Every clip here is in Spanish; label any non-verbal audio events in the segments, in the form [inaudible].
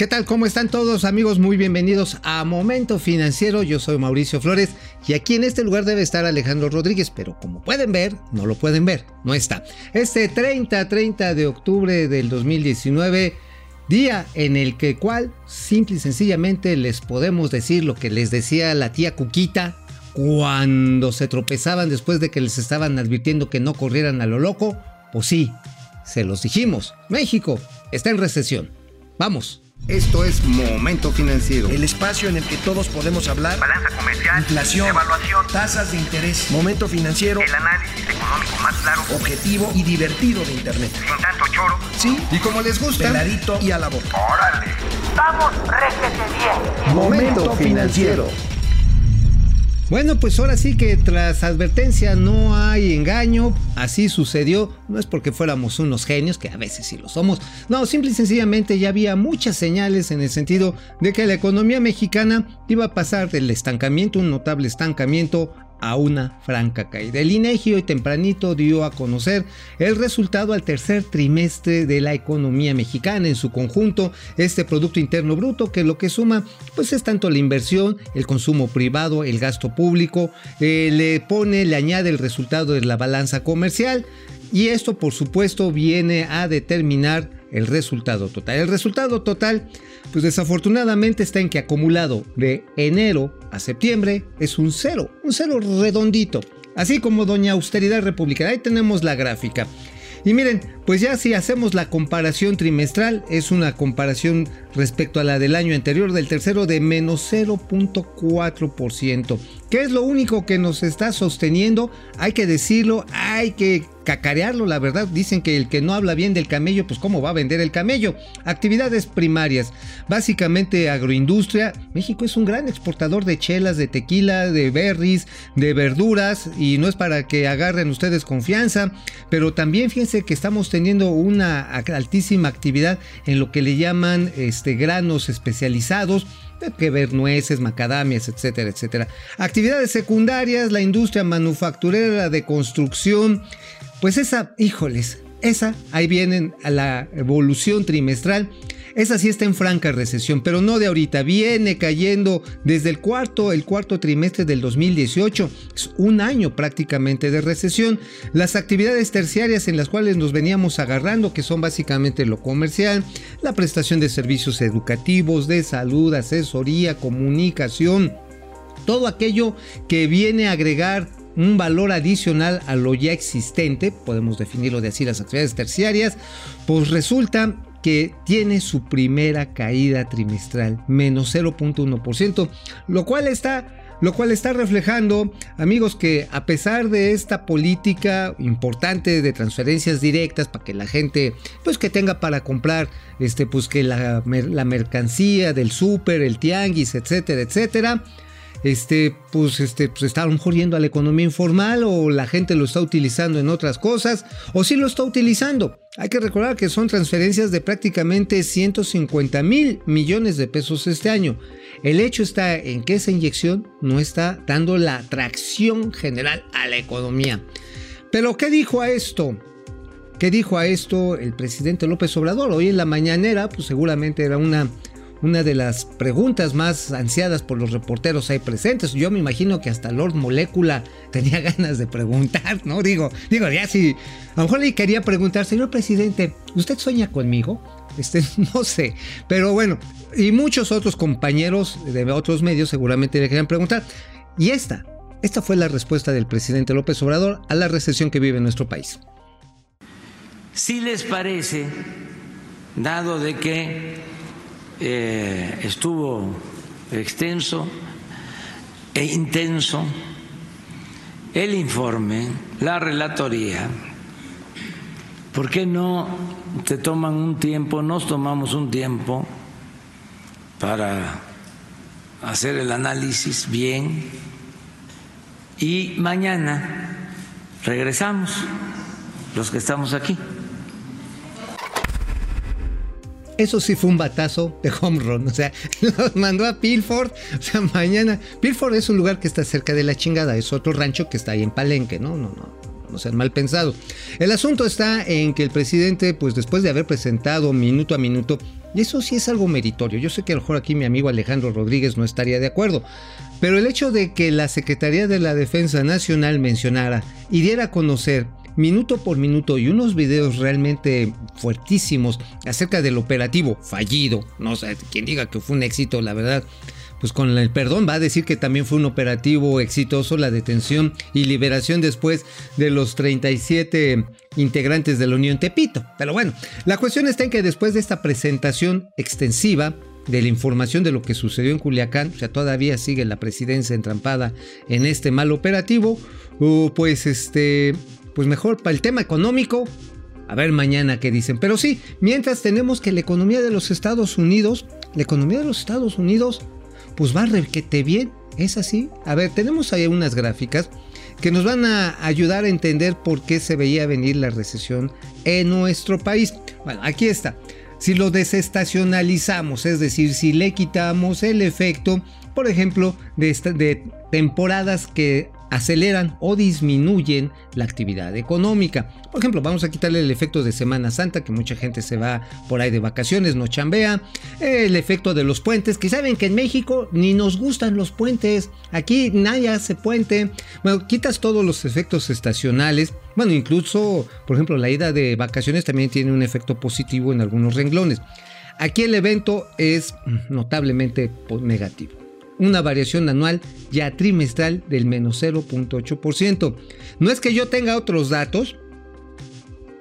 ¿Qué tal? ¿Cómo están todos amigos? Muy bienvenidos a Momento Financiero. Yo soy Mauricio Flores y aquí en este lugar debe estar Alejandro Rodríguez, pero como pueden ver, no lo pueden ver, no está. Este 30-30 de octubre del 2019, día en el que cual simple y sencillamente les podemos decir lo que les decía la tía Cuquita cuando se tropezaban después de que les estaban advirtiendo que no corrieran a lo loco. Pues sí, se los dijimos. México está en recesión. Vamos. Esto es Momento Financiero. El espacio en el que todos podemos hablar. Balanza comercial. Inflación. Evaluación. Tasas de interés. Momento Financiero. El análisis económico más claro. Objetivo y divertido de Internet. Sin tanto choro. Sí. Y como les gusta. Peladito y a la boca. ¡Órale! ¡Vamos, réjete bien! Momento Financiero. Bueno, pues ahora sí que tras advertencia no hay engaño, así sucedió, no es porque fuéramos unos genios, que a veces sí lo somos, no, simple y sencillamente ya había muchas señales en el sentido de que la economía mexicana iba a pasar del estancamiento, un notable estancamiento, a una franca caída. El INEGI hoy tempranito dio a conocer el resultado al tercer trimestre de la economía mexicana en su conjunto, este Producto Interno Bruto que lo que suma pues es tanto la inversión, el consumo privado, el gasto público, eh, le pone, le añade el resultado de la balanza comercial y esto por supuesto viene a determinar el resultado total. El resultado total, pues desafortunadamente está en que acumulado de enero a septiembre es un cero, un cero redondito. Así como Doña Austeridad Republicana. Ahí tenemos la gráfica. Y miren, pues ya si hacemos la comparación trimestral, es una comparación respecto a la del año anterior del tercero de menos 0.4%. ¿Qué es lo único que nos está sosteniendo? Hay que decirlo, hay que cacarearlo, la verdad. Dicen que el que no habla bien del camello, pues cómo va a vender el camello. Actividades primarias, básicamente agroindustria. México es un gran exportador de chelas, de tequila, de berries, de verduras y no es para que agarren ustedes confianza, pero también fíjense que estamos teniendo una altísima actividad en lo que le llaman este, granos especializados que ver nueces, macadamias, etcétera, etcétera. Actividades secundarias, la industria manufacturera de construcción, pues esa, híjoles, esa, ahí vienen a la evolución trimestral. Esa sí está en franca recesión, pero no de ahorita. Viene cayendo desde el cuarto, el cuarto trimestre del 2018. Es un año prácticamente de recesión. Las actividades terciarias en las cuales nos veníamos agarrando, que son básicamente lo comercial, la prestación de servicios educativos, de salud, asesoría, comunicación, todo aquello que viene a agregar un valor adicional a lo ya existente, podemos definirlo de así las actividades terciarias, pues resulta que tiene su primera caída trimestral, menos 0.1%, lo cual está lo cual está reflejando, amigos, que a pesar de esta política importante de transferencias directas para que la gente, pues que tenga para comprar, este, pues que la, la mercancía del súper, el tianguis, etcétera, etcétera, este, pues, este, pues está a lo mejor yendo a la economía informal o la gente lo está utilizando en otras cosas o sí lo está utilizando. Hay que recordar que son transferencias de prácticamente 150 mil millones de pesos este año. El hecho está en que esa inyección no está dando la tracción general a la economía. Pero ¿qué dijo a esto? ¿Qué dijo a esto el presidente López Obrador? Hoy en la mañanera, pues seguramente era una una de las preguntas más ansiadas por los reporteros ahí presentes. Yo me imagino que hasta Lord Molecula tenía [laughs] ganas de preguntar, ¿no? Digo, digo, ya si a lo mejor le quería preguntar, señor presidente, ¿usted sueña conmigo? Este, [laughs] no sé, pero bueno, y muchos otros compañeros de otros medios seguramente le querían preguntar. Y esta, esta fue la respuesta del presidente López Obrador a la recesión que vive nuestro país. Si les parece, dado de que eh, estuvo extenso e intenso el informe, la relatoría. ¿Por qué no te toman un tiempo, nos tomamos un tiempo para hacer el análisis bien y mañana regresamos los que estamos aquí? Eso sí fue un batazo de home run. O sea, [laughs] los mandó a Pilford. O sea, mañana. Pilford es un lugar que está cerca de la chingada. Es otro rancho que está ahí en Palenque. No, no, no. No sean mal pensado. El asunto está en que el presidente, pues después de haber presentado minuto a minuto Y eso sí es algo meritorio. Yo sé que a lo mejor aquí mi amigo Alejandro Rodríguez no estaría de acuerdo. Pero el hecho de que la Secretaría de la Defensa Nacional mencionara y diera a conocer minuto por minuto y unos videos realmente fuertísimos acerca del operativo fallido, no sé, quien diga que fue un éxito, la verdad, pues con el perdón va a decir que también fue un operativo exitoso la detención y liberación después de los 37 integrantes de la Unión Tepito. Pero bueno, la cuestión está en que después de esta presentación extensiva de la información de lo que sucedió en Culiacán, o sea, todavía sigue la presidencia entrampada en este mal operativo, uh, pues este, pues mejor para el tema económico, a ver mañana qué dicen. Pero sí, mientras tenemos que la economía de los Estados Unidos, la economía de los Estados Unidos, pues va requete bien, es así. A ver, tenemos ahí unas gráficas que nos van a ayudar a entender por qué se veía venir la recesión en nuestro país. Bueno, aquí está. Si lo desestacionalizamos, es decir, si le quitamos el efecto, por ejemplo, de, de temporadas que aceleran o disminuyen la actividad económica. Por ejemplo, vamos a quitarle el efecto de Semana Santa, que mucha gente se va por ahí de vacaciones, no chambea. El efecto de los puentes, que saben que en México ni nos gustan los puentes. Aquí nadie hace puente. Bueno, quitas todos los efectos estacionales. Bueno, incluso, por ejemplo, la ida de vacaciones también tiene un efecto positivo en algunos renglones. Aquí el evento es notablemente negativo una variación anual ya trimestral del menos 0.8%. No es que yo tenga otros datos,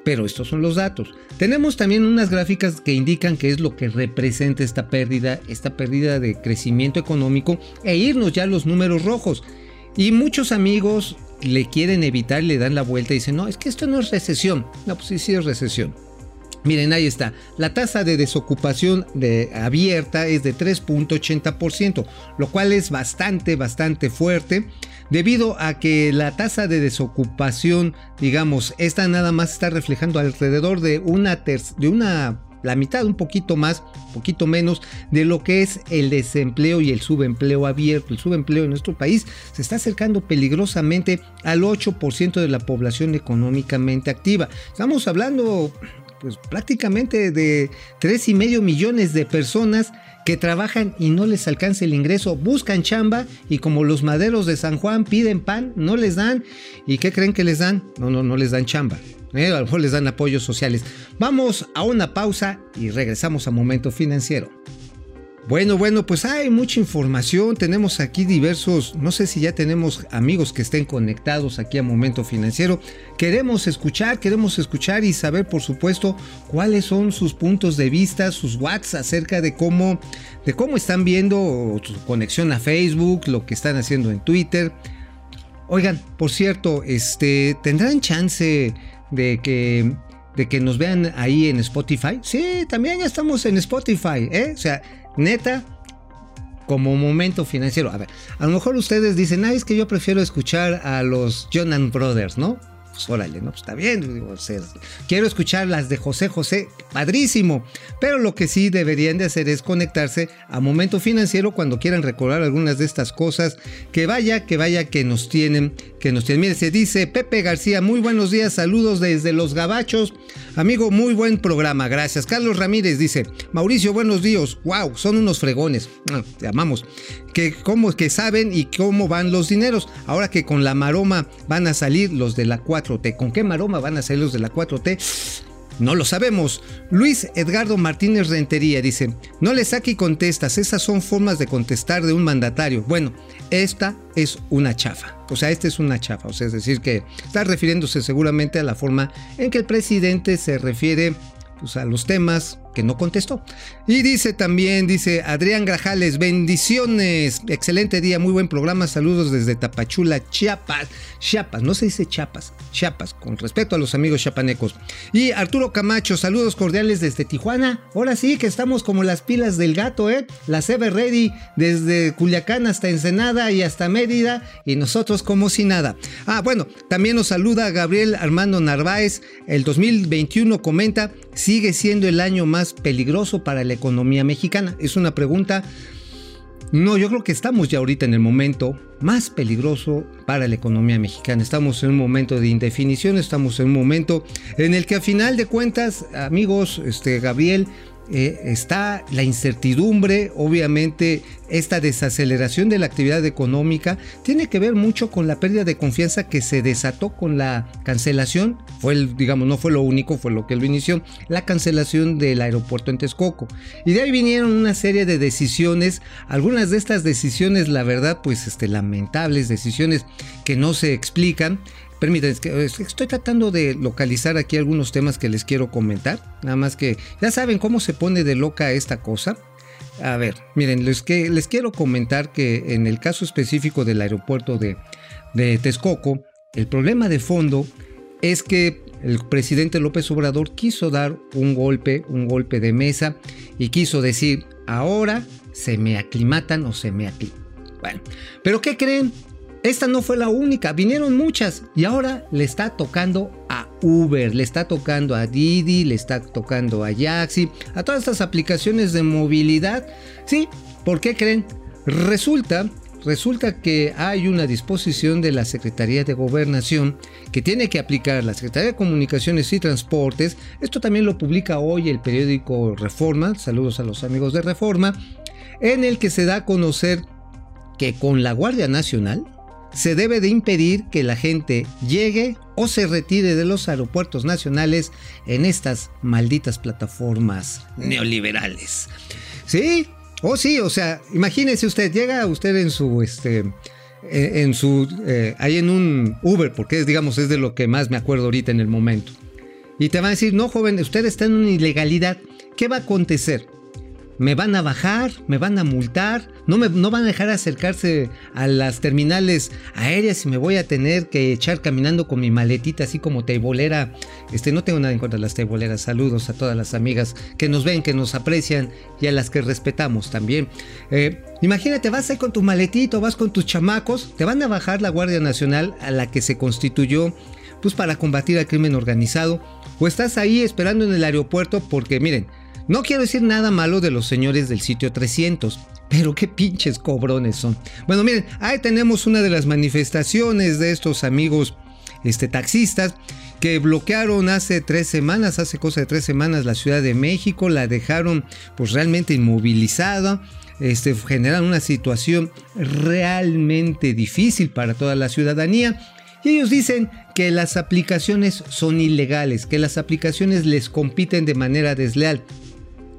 pero estos son los datos. Tenemos también unas gráficas que indican qué es lo que representa esta pérdida, esta pérdida de crecimiento económico e irnos ya a los números rojos. Y muchos amigos le quieren evitar, le dan la vuelta y dicen, no, es que esto no es recesión. No, pues sí, es recesión. Miren, ahí está. La tasa de desocupación de, abierta es de 3.80%, lo cual es bastante, bastante fuerte, debido a que la tasa de desocupación, digamos, esta nada más está reflejando alrededor de una, de una la mitad, un poquito más, un poquito menos de lo que es el desempleo y el subempleo abierto. El subempleo en nuestro país se está acercando peligrosamente al 8% de la población económicamente activa. Estamos hablando pues prácticamente de tres y medio millones de personas que trabajan y no les alcanza el ingreso, buscan chamba y como los maderos de San Juan piden pan, no les dan. ¿Y qué creen que les dan? No, no, no les dan chamba. ¿eh? A lo mejor les dan apoyos sociales. Vamos a una pausa y regresamos a Momento Financiero. Bueno, bueno, pues hay mucha información. Tenemos aquí diversos, no sé si ya tenemos amigos que estén conectados aquí a Momento Financiero. Queremos escuchar, queremos escuchar y saber, por supuesto, cuáles son sus puntos de vista, sus watts acerca de cómo, de cómo están viendo su conexión a Facebook, lo que están haciendo en Twitter. Oigan, por cierto, este, ¿tendrán chance de que de que nos vean ahí en Spotify. Sí, también ya estamos en Spotify, ¿eh? O sea, neta, como momento financiero. A ver, a lo mejor ustedes dicen, ah, es que yo prefiero escuchar a los Jonan Brothers, ¿no? Pues órale, ¿no? Pues está bien. Quiero escuchar las de José José, padrísimo. Pero lo que sí deberían de hacer es conectarse a Momento Financiero cuando quieran recordar algunas de estas cosas. Que vaya, que vaya, que nos tienen, que nos tienen. Mire, se dice Pepe García, muy buenos días, saludos desde Los Gabachos. Amigo, muy buen programa, gracias. Carlos Ramírez dice, Mauricio, buenos días. Wow, son unos fregones. Ah, te amamos. Que, cómo, que saben y cómo van los dineros. Ahora que con la maroma van a salir los de la 4T. ¿Con qué maroma van a salir los de la 4T? No lo sabemos. Luis Edgardo Martínez Rentería dice, no le saque y contestas, esas son formas de contestar de un mandatario. Bueno, esta es una chafa. O sea, esta es una chafa. O sea, es decir, que está refiriéndose seguramente a la forma en que el presidente se refiere pues, a los temas no contestó. Y dice también, dice Adrián Grajales, bendiciones, excelente día, muy buen programa, saludos desde Tapachula, Chiapas, Chiapas, no se dice Chiapas, Chiapas, con respeto a los amigos chapanecos. Y Arturo Camacho, saludos cordiales desde Tijuana, ahora sí que estamos como las pilas del gato, ¿eh? La Ever Ready, desde Culiacán hasta Ensenada y hasta Mérida, y nosotros como si nada. Ah, bueno, también nos saluda Gabriel Armando Narváez, el 2021 comenta, sigue siendo el año más peligroso para la economía mexicana? Es una pregunta. No, yo creo que estamos ya ahorita en el momento más peligroso para la economía mexicana. Estamos en un momento de indefinición, estamos en un momento en el que a final de cuentas, amigos, este Gabriel, eh, está la incertidumbre, obviamente esta desaceleración de la actividad económica tiene que ver mucho con la pérdida de confianza que se desató con la cancelación, fue el, digamos, no fue lo único, fue lo que lo inició, la cancelación del aeropuerto en Texcoco. Y de ahí vinieron una serie de decisiones, algunas de estas decisiones, la verdad, pues este, lamentables, decisiones que no se explican, Permítanme, estoy tratando de localizar aquí algunos temas que les quiero comentar. Nada más que ya saben cómo se pone de loca esta cosa. A ver, miren, les, que, les quiero comentar que en el caso específico del aeropuerto de, de Texcoco, el problema de fondo es que el presidente López Obrador quiso dar un golpe, un golpe de mesa y quiso decir, ahora se me aclimatan o se me aclimatan. Bueno, pero ¿qué creen? Esta no fue la única, vinieron muchas y ahora le está tocando a Uber, le está tocando a Didi, le está tocando a Yaxi, a todas estas aplicaciones de movilidad. Sí, ¿por qué creen? Resulta, resulta que hay una disposición de la Secretaría de Gobernación que tiene que aplicar la Secretaría de Comunicaciones y Transportes. Esto también lo publica hoy el periódico Reforma, saludos a los amigos de Reforma, en el que se da a conocer que con la Guardia Nacional, se debe de impedir que la gente llegue o se retire de los aeropuertos nacionales en estas malditas plataformas neoliberales. ¿Sí? Oh, sí, o sea, imagínese usted, llega usted en su, este, eh, en su, eh, ahí en un Uber, porque es, digamos, es de lo que más me acuerdo ahorita en el momento. Y te van a decir, no, joven, usted está en una ilegalidad. ¿Qué va a acontecer? Me van a bajar, me van a multar, no me no van a dejar acercarse a las terminales aéreas y me voy a tener que echar caminando con mi maletita así como teibolera. Este, no tengo nada en contra de las teiboleras. Saludos a todas las amigas que nos ven, que nos aprecian y a las que respetamos también. Eh, imagínate, vas ahí con tu maletito, vas con tus chamacos, te van a bajar la Guardia Nacional a la que se constituyó pues para combatir al crimen organizado o estás ahí esperando en el aeropuerto porque miren, no quiero decir nada malo de los señores del sitio 300, pero qué pinches cobrones son. Bueno, miren, ahí tenemos una de las manifestaciones de estos amigos este, taxistas que bloquearon hace tres semanas, hace cosa de tres semanas la Ciudad de México, la dejaron pues realmente inmovilizada, este, generan una situación realmente difícil para toda la ciudadanía. Y ellos dicen que las aplicaciones son ilegales, que las aplicaciones les compiten de manera desleal.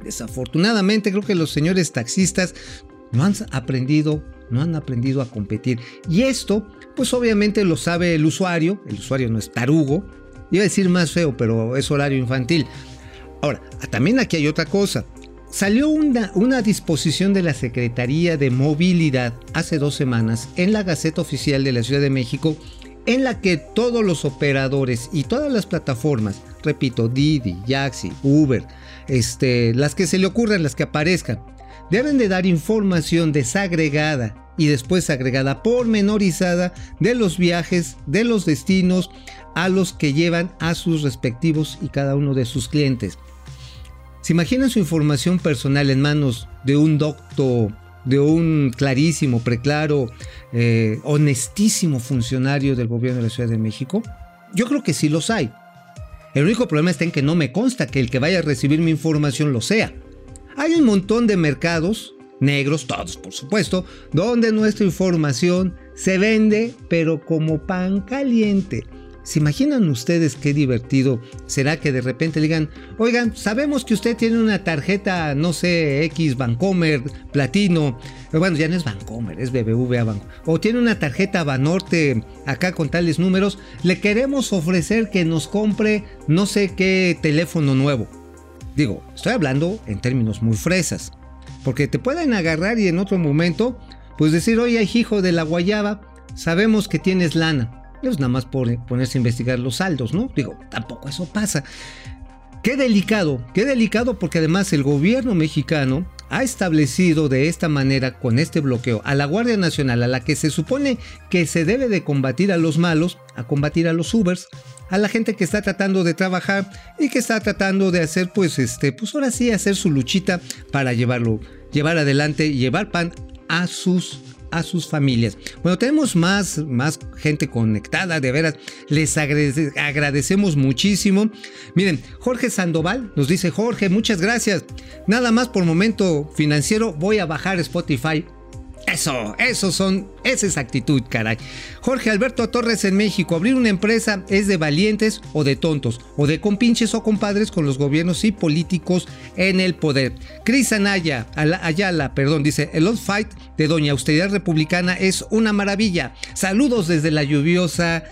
Desafortunadamente creo que los señores taxistas no han aprendido, no han aprendido a competir. Y esto, pues obviamente lo sabe el usuario, el usuario no es tarugo, iba a decir más feo, pero es horario infantil. Ahora, también aquí hay otra cosa. Salió una, una, disposición de la Secretaría de Movilidad hace dos semanas en la Gaceta Oficial de la Ciudad de México en la que todos los operadores y todas las plataformas, repito, Didi, Yaxi, Uber, este, las que se le ocurran, las que aparezcan, deben de dar información desagregada y después agregada pormenorizada de los viajes, de los destinos a los que llevan a sus respectivos y cada uno de sus clientes. ¿Se imaginan su información personal en manos de un doctor, de un clarísimo, preclaro, eh, honestísimo funcionario del gobierno de la Ciudad de México? Yo creo que sí los hay. El único problema está en que no me consta que el que vaya a recibir mi información lo sea. Hay un montón de mercados, negros, todos por supuesto, donde nuestra información se vende, pero como pan caliente. ¿Se imaginan ustedes qué divertido será que de repente digan, oigan, sabemos que usted tiene una tarjeta, no sé, X, Bancomer, Platino, bueno, ya no es Bancomer, es BBVA Banco, o tiene una tarjeta Banorte acá con tales números, le queremos ofrecer que nos compre no sé qué teléfono nuevo. Digo, estoy hablando en términos muy fresas, porque te pueden agarrar y en otro momento, pues decir, oye, hijo de la guayaba, sabemos que tienes lana es nada más por ponerse a investigar los saldos, ¿no? Digo, tampoco eso pasa. Qué delicado, qué delicado porque además el gobierno mexicano ha establecido de esta manera, con este bloqueo, a la Guardia Nacional, a la que se supone que se debe de combatir a los malos, a combatir a los Ubers, a la gente que está tratando de trabajar y que está tratando de hacer, pues, este, pues ahora sí, hacer su luchita para llevarlo, llevar adelante llevar pan a sus a sus familias. Bueno, tenemos más, más gente conectada, de veras, les agrade- agradecemos muchísimo. Miren, Jorge Sandoval nos dice, Jorge, muchas gracias. Nada más por momento financiero, voy a bajar Spotify. Eso, eso son, esa es actitud, caray. Jorge Alberto Torres en México, abrir una empresa es de valientes o de tontos, o de compinches o compadres con los gobiernos y políticos en el poder. Cris Anaya, Ala- Ayala, perdón, dice, el old fight de Doña Austeridad Republicana es una maravilla. Saludos desde la lluviosa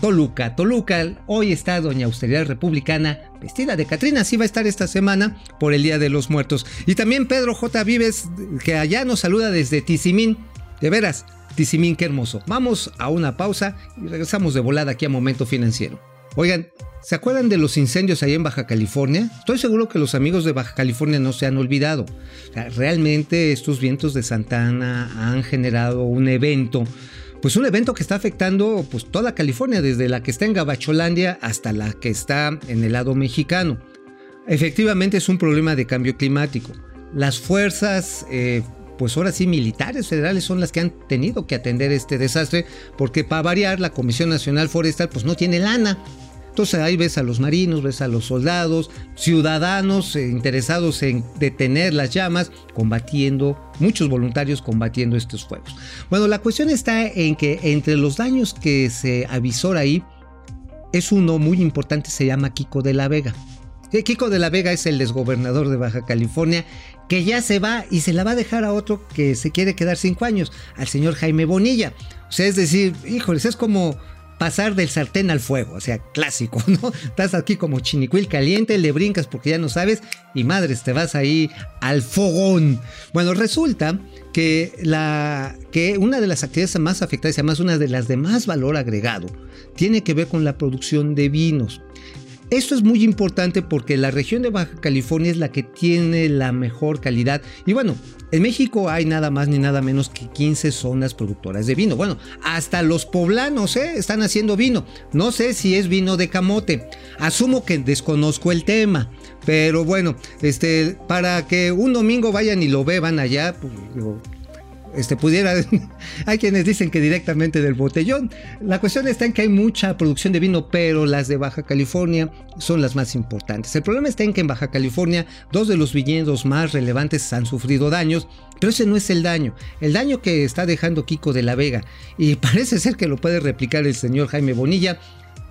Toluca. Toluca, hoy está Doña Austeridad Republicana vestida de Catrina, así va a estar esta semana por el Día de los Muertos. Y también Pedro J. Vives, que allá nos saluda desde Tizimín. De veras, Tizimín, qué hermoso. Vamos a una pausa y regresamos de volada aquí a Momento Financiero. Oigan, ¿se acuerdan de los incendios ahí en Baja California? Estoy seguro que los amigos de Baja California no se han olvidado. Realmente estos vientos de Santana han generado un evento pues un evento que está afectando pues toda California, desde la que está en Gabacholandia hasta la que está en el lado mexicano. Efectivamente es un problema de cambio climático. Las fuerzas, eh, pues ahora sí, militares federales son las que han tenido que atender este desastre, porque para variar, la Comisión Nacional Forestal pues no tiene lana. Entonces ahí ves a los marinos, ves a los soldados, ciudadanos eh, interesados en detener las llamas, combatiendo, muchos voluntarios combatiendo estos fuegos. Bueno, la cuestión está en que entre los daños que se avisora ahí, es uno muy importante, se llama Kiko de la Vega. Kiko de la Vega es el desgobernador de Baja California, que ya se va y se la va a dejar a otro que se quiere quedar cinco años, al señor Jaime Bonilla. O sea, es decir, híjoles, es como pasar del sartén al fuego, o sea, clásico, [laughs] ¿no? Estás aquí como chinicuil caliente, le brincas porque ya no sabes y madres, te vas ahí al fogón. Bueno, resulta que, la, que una de las actividades más afectadas, y además una de las de más valor agregado, tiene que ver con la producción de vinos. Esto es muy importante porque la región de Baja California es la que tiene la mejor calidad. Y bueno, en México hay nada más ni nada menos que 15 zonas productoras de vino. Bueno, hasta los poblanos ¿eh? están haciendo vino. No sé si es vino de camote. Asumo que desconozco el tema. Pero bueno, este, para que un domingo vayan y lo beban allá, pues, este pudiera [laughs] hay quienes dicen que directamente del botellón. La cuestión está en que hay mucha producción de vino pero las de Baja California son las más importantes. El problema está en que en Baja California dos de los viñedos más relevantes han sufrido daños pero ese no es el daño. El daño que está dejando Kiko de la Vega y [laughs] parece ser que lo puede replicar el señor Jaime Bonilla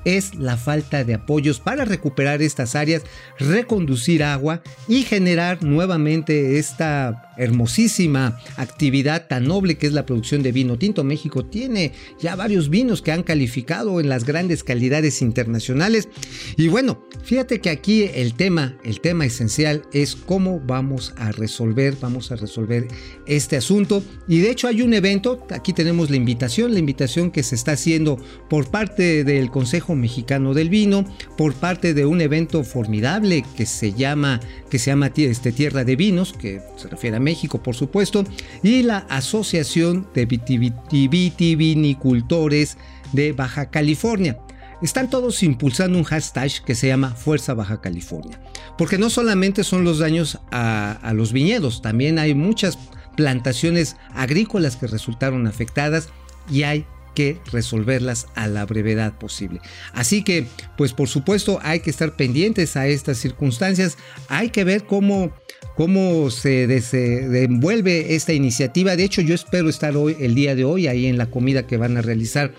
es la falta de apoyos para recuperar estas áreas, reconducir agua y generar nuevamente esta hermosísima actividad tan noble que es la producción de vino tinto. México tiene ya varios vinos que han calificado en las grandes calidades internacionales. Y bueno, fíjate que aquí el tema, el tema esencial es cómo vamos a resolver, vamos a resolver este asunto. Y de hecho hay un evento, aquí tenemos la invitación, la invitación que se está haciendo por parte del Consejo Mexicano del Vino, por parte de un evento formidable que se llama, que se llama este, Tierra de Vinos, que se refiere a México, por supuesto, y la Asociación de Vitivinicultores de Baja California. Están todos impulsando un hashtag que se llama Fuerza Baja California, porque no solamente son los daños a, a los viñedos, también hay muchas plantaciones agrícolas que resultaron afectadas y hay resolverlas a la brevedad posible. Así que, pues por supuesto, hay que estar pendientes a estas circunstancias, hay que ver cómo cómo se desenvuelve esta iniciativa. De hecho, yo espero estar hoy, el día de hoy, ahí en la comida que van a realizar.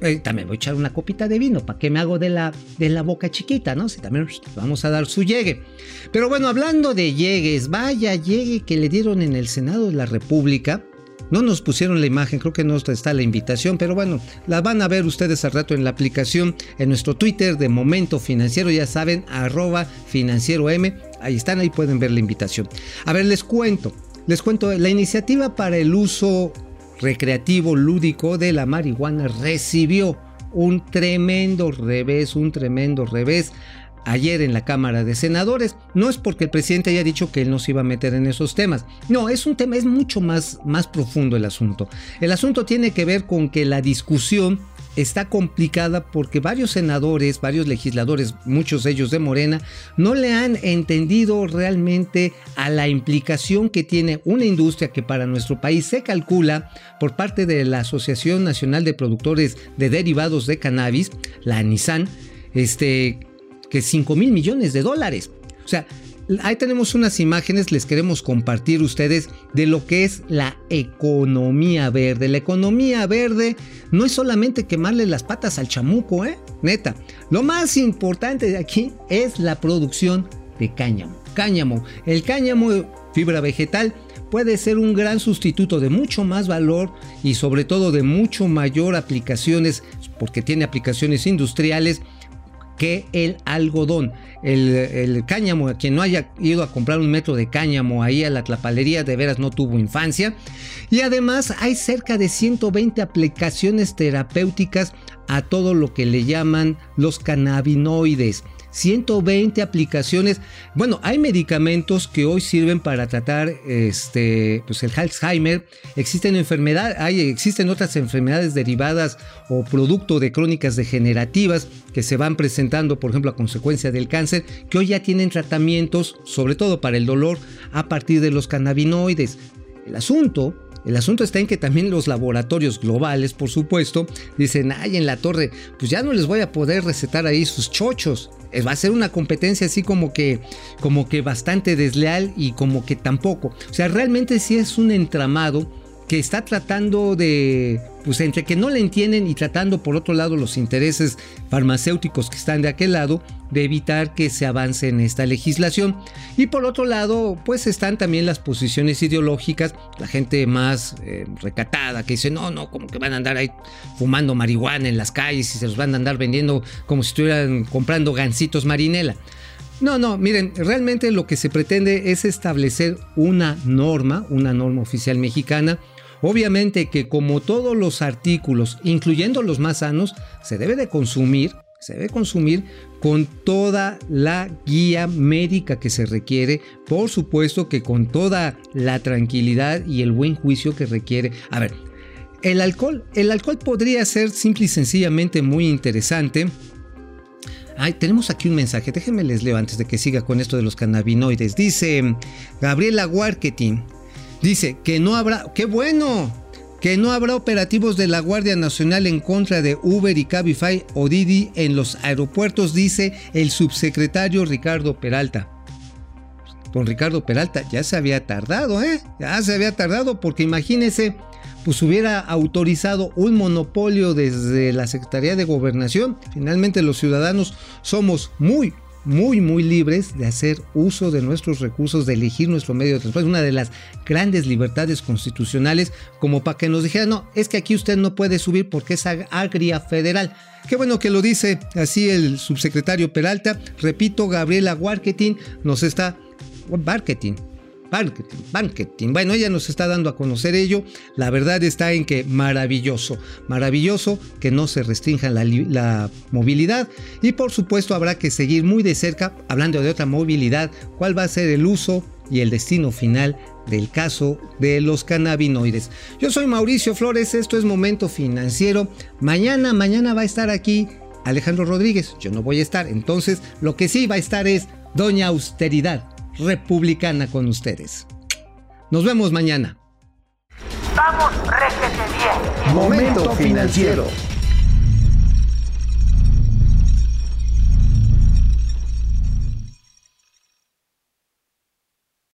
Eh, también voy a echar una copita de vino, ¿para qué me hago de la, de la boca chiquita, no? Si también vamos a dar su llegue. Pero bueno, hablando de llegues, vaya llegue que le dieron en el Senado de la República. No nos pusieron la imagen, creo que no está la invitación, pero bueno, la van a ver ustedes al rato en la aplicación, en nuestro Twitter de Momento Financiero, ya saben, arroba financiero M, ahí están, ahí pueden ver la invitación. A ver, les cuento, les cuento, la iniciativa para el uso recreativo lúdico de la marihuana recibió un tremendo revés, un tremendo revés ayer en la Cámara de Senadores. No es porque el presidente haya dicho que él no se iba a meter en esos temas. No, es un tema, es mucho más, más profundo el asunto. El asunto tiene que ver con que la discusión está complicada porque varios senadores, varios legisladores, muchos de ellos de Morena, no le han entendido realmente a la implicación que tiene una industria que para nuestro país se calcula por parte de la Asociación Nacional de Productores de Derivados de Cannabis, la Nissan, este, que 5 mil millones de dólares. O sea, Ahí tenemos unas imágenes, les queremos compartir ustedes de lo que es la economía verde. La economía verde no es solamente quemarle las patas al chamuco, ¿eh? Neta. Lo más importante de aquí es la producción de cáñamo. Cáñamo. El cáñamo, fibra vegetal, puede ser un gran sustituto de mucho más valor y sobre todo de mucho mayor aplicaciones, porque tiene aplicaciones industriales que el algodón. El, cáñamo, quien no haya ido a comprar un metro de cáñamo ahí a la tlapalería, de veras no tuvo infancia. Y además hay cerca de 120 aplicaciones terapéuticas a todo lo que le llaman los cannabinoides. 120 aplicaciones. Bueno, hay medicamentos que hoy sirven para tratar este, pues el Alzheimer. Existen enfermedades, hay, existen otras enfermedades derivadas o producto de crónicas degenerativas que se van presentando, por ejemplo, a consecuencia del cáncer, que hoy ya tienen tratamientos, sobre todo para el dolor, a partir de los cannabinoides. El asunto el asunto está en que también los laboratorios globales, por supuesto, dicen, ay, en la torre, pues ya no les voy a poder recetar ahí sus chochos. Eh, va a ser una competencia así como que, como que bastante desleal y como que tampoco. O sea, realmente sí es un entramado que está tratando de, pues entre que no le entienden y tratando por otro lado los intereses farmacéuticos que están de aquel lado, de evitar que se avance en esta legislación. Y por otro lado, pues están también las posiciones ideológicas, la gente más eh, recatada que dice, no, no, como que van a andar ahí fumando marihuana en las calles y se los van a andar vendiendo como si estuvieran comprando gancitos marinela. No, no, miren, realmente lo que se pretende es establecer una norma, una norma oficial mexicana, Obviamente que como todos los artículos, incluyendo los más sanos, se debe de consumir, se debe consumir con toda la guía médica que se requiere, por supuesto que con toda la tranquilidad y el buen juicio que requiere. A ver, el alcohol, el alcohol podría ser simple y sencillamente muy interesante. Ay, tenemos aquí un mensaje, déjenme les leo antes de que siga con esto de los cannabinoides. Dice Gabriela Warketing, Dice que no habrá, qué bueno, que no habrá operativos de la Guardia Nacional en contra de Uber y Cabify o Didi en los aeropuertos, dice el subsecretario Ricardo Peralta. Con Ricardo Peralta ya se había tardado, ¿eh? Ya se había tardado porque imagínese, pues hubiera autorizado un monopolio desde la Secretaría de Gobernación. Finalmente los ciudadanos somos muy, muy, muy libres de hacer uso de nuestros recursos, de elegir nuestro medio de transporte. Una de las grandes libertades constitucionales, como para que nos dijeran, no, es que aquí usted no puede subir porque es agria federal. Qué bueno que lo dice así el subsecretario Peralta. Repito, Gabriela Warketing nos está. Marketing, marketing. Bueno, ella nos está dando a conocer ello. La verdad está en que maravilloso, maravilloso que no se restrinja la, movilidad. Y por supuesto habrá que seguir muy de cerca, hablando de otra movilidad, cuál va a ser el uso y el destino final del caso de los cannabinoides. Yo soy Mauricio Flores, esto es Momento Financiero. Mañana, mañana va a estar aquí Alejandro Rodríguez, yo no voy a estar. Entonces, lo que sí va a estar es Doña Austeridad republicana con ustedes. Nos vemos mañana. Vamos, réjete bien. Momento financiero.